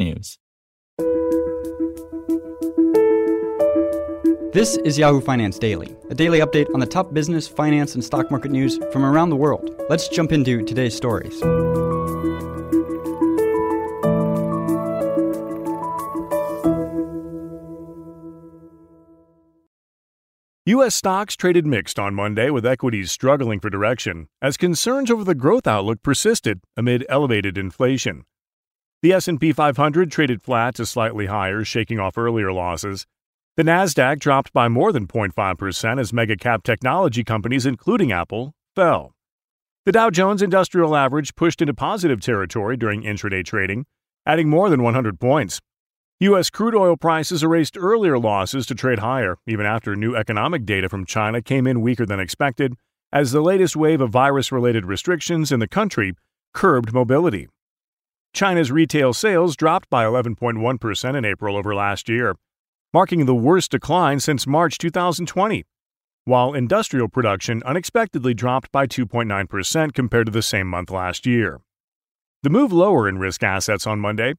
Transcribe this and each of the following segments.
technews. This is Yahoo Finance Daily, a daily update on the top business, finance, and stock market news from around the world. Let's jump into today's stories. U.S. stocks traded mixed on Monday with equities struggling for direction as concerns over the growth outlook persisted amid elevated inflation. The S&P 500 traded flat to slightly higher, shaking off earlier losses. The Nasdaq dropped by more than 0.5% as mega-cap technology companies including Apple fell. The Dow Jones Industrial Average pushed into positive territory during intraday trading, adding more than 100 points. U.S. crude oil prices erased earlier losses to trade higher, even after new economic data from China came in weaker than expected, as the latest wave of virus related restrictions in the country curbed mobility. China's retail sales dropped by 11.1% in April over last year, marking the worst decline since March 2020, while industrial production unexpectedly dropped by 2.9% compared to the same month last year. The move lower in risk assets on Monday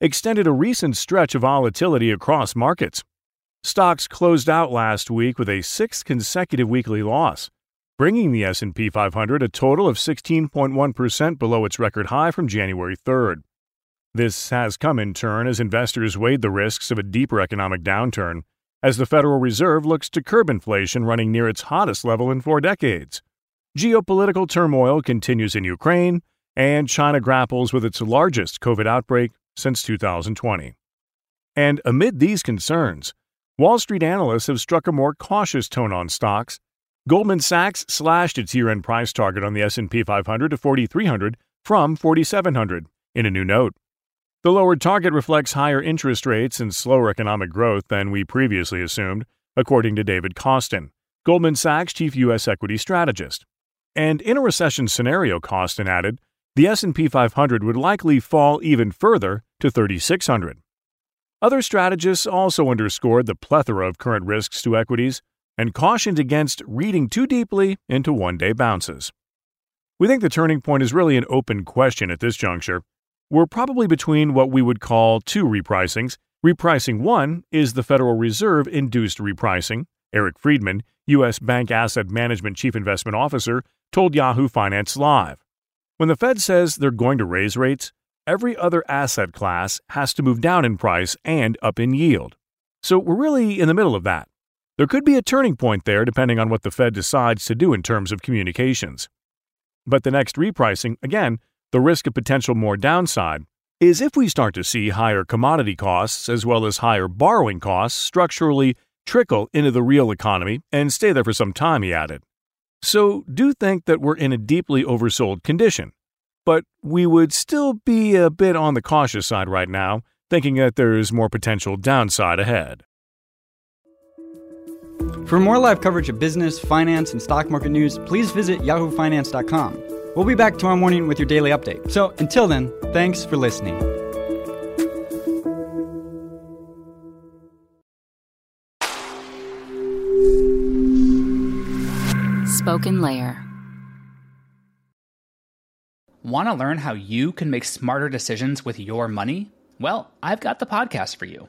extended a recent stretch of volatility across markets. Stocks closed out last week with a sixth consecutive weekly loss, bringing the S&P 500 a total of 16.1% below its record high from January 3rd. This has come in turn as investors weighed the risks of a deeper economic downturn as the Federal Reserve looks to curb inflation running near its hottest level in 4 decades. Geopolitical turmoil continues in Ukraine, and China grapples with its largest COVID outbreak since 2020. And amid these concerns, Wall Street analysts have struck a more cautious tone on stocks. Goldman Sachs slashed its year-end price target on the S&P 500 to 4300 from 4700 in a new note. The lowered target reflects higher interest rates and slower economic growth than we previously assumed, according to David Kostin, Goldman Sachs chief US equity strategist. And in a recession scenario, Kostin added, the S&P 500 would likely fall even further to 3600. Other strategists also underscored the plethora of current risks to equities and cautioned against reading too deeply into one-day bounces. We think the turning point is really an open question at this juncture. We're probably between what we would call two repricings. Repricing 1 is the Federal Reserve induced repricing. Eric Freedman, U.S. Bank Asset Management Chief Investment Officer, told Yahoo Finance Live. When the Fed says they're going to raise rates, every other asset class has to move down in price and up in yield. So we're really in the middle of that. There could be a turning point there depending on what the Fed decides to do in terms of communications. But the next repricing, again, the risk of potential more downside, is if we start to see higher commodity costs as well as higher borrowing costs structurally trickle into the real economy and stay there for some time, he added. So, do think that we're in a deeply oversold condition. But we would still be a bit on the cautious side right now, thinking that there's more potential downside ahead. For more live coverage of business, finance, and stock market news, please visit yahoofinance.com. We'll be back tomorrow morning with your daily update. So, until then, thanks for listening. SpokenLayer. Want to learn how you can make smarter decisions with your money? Well, I've got the podcast for you.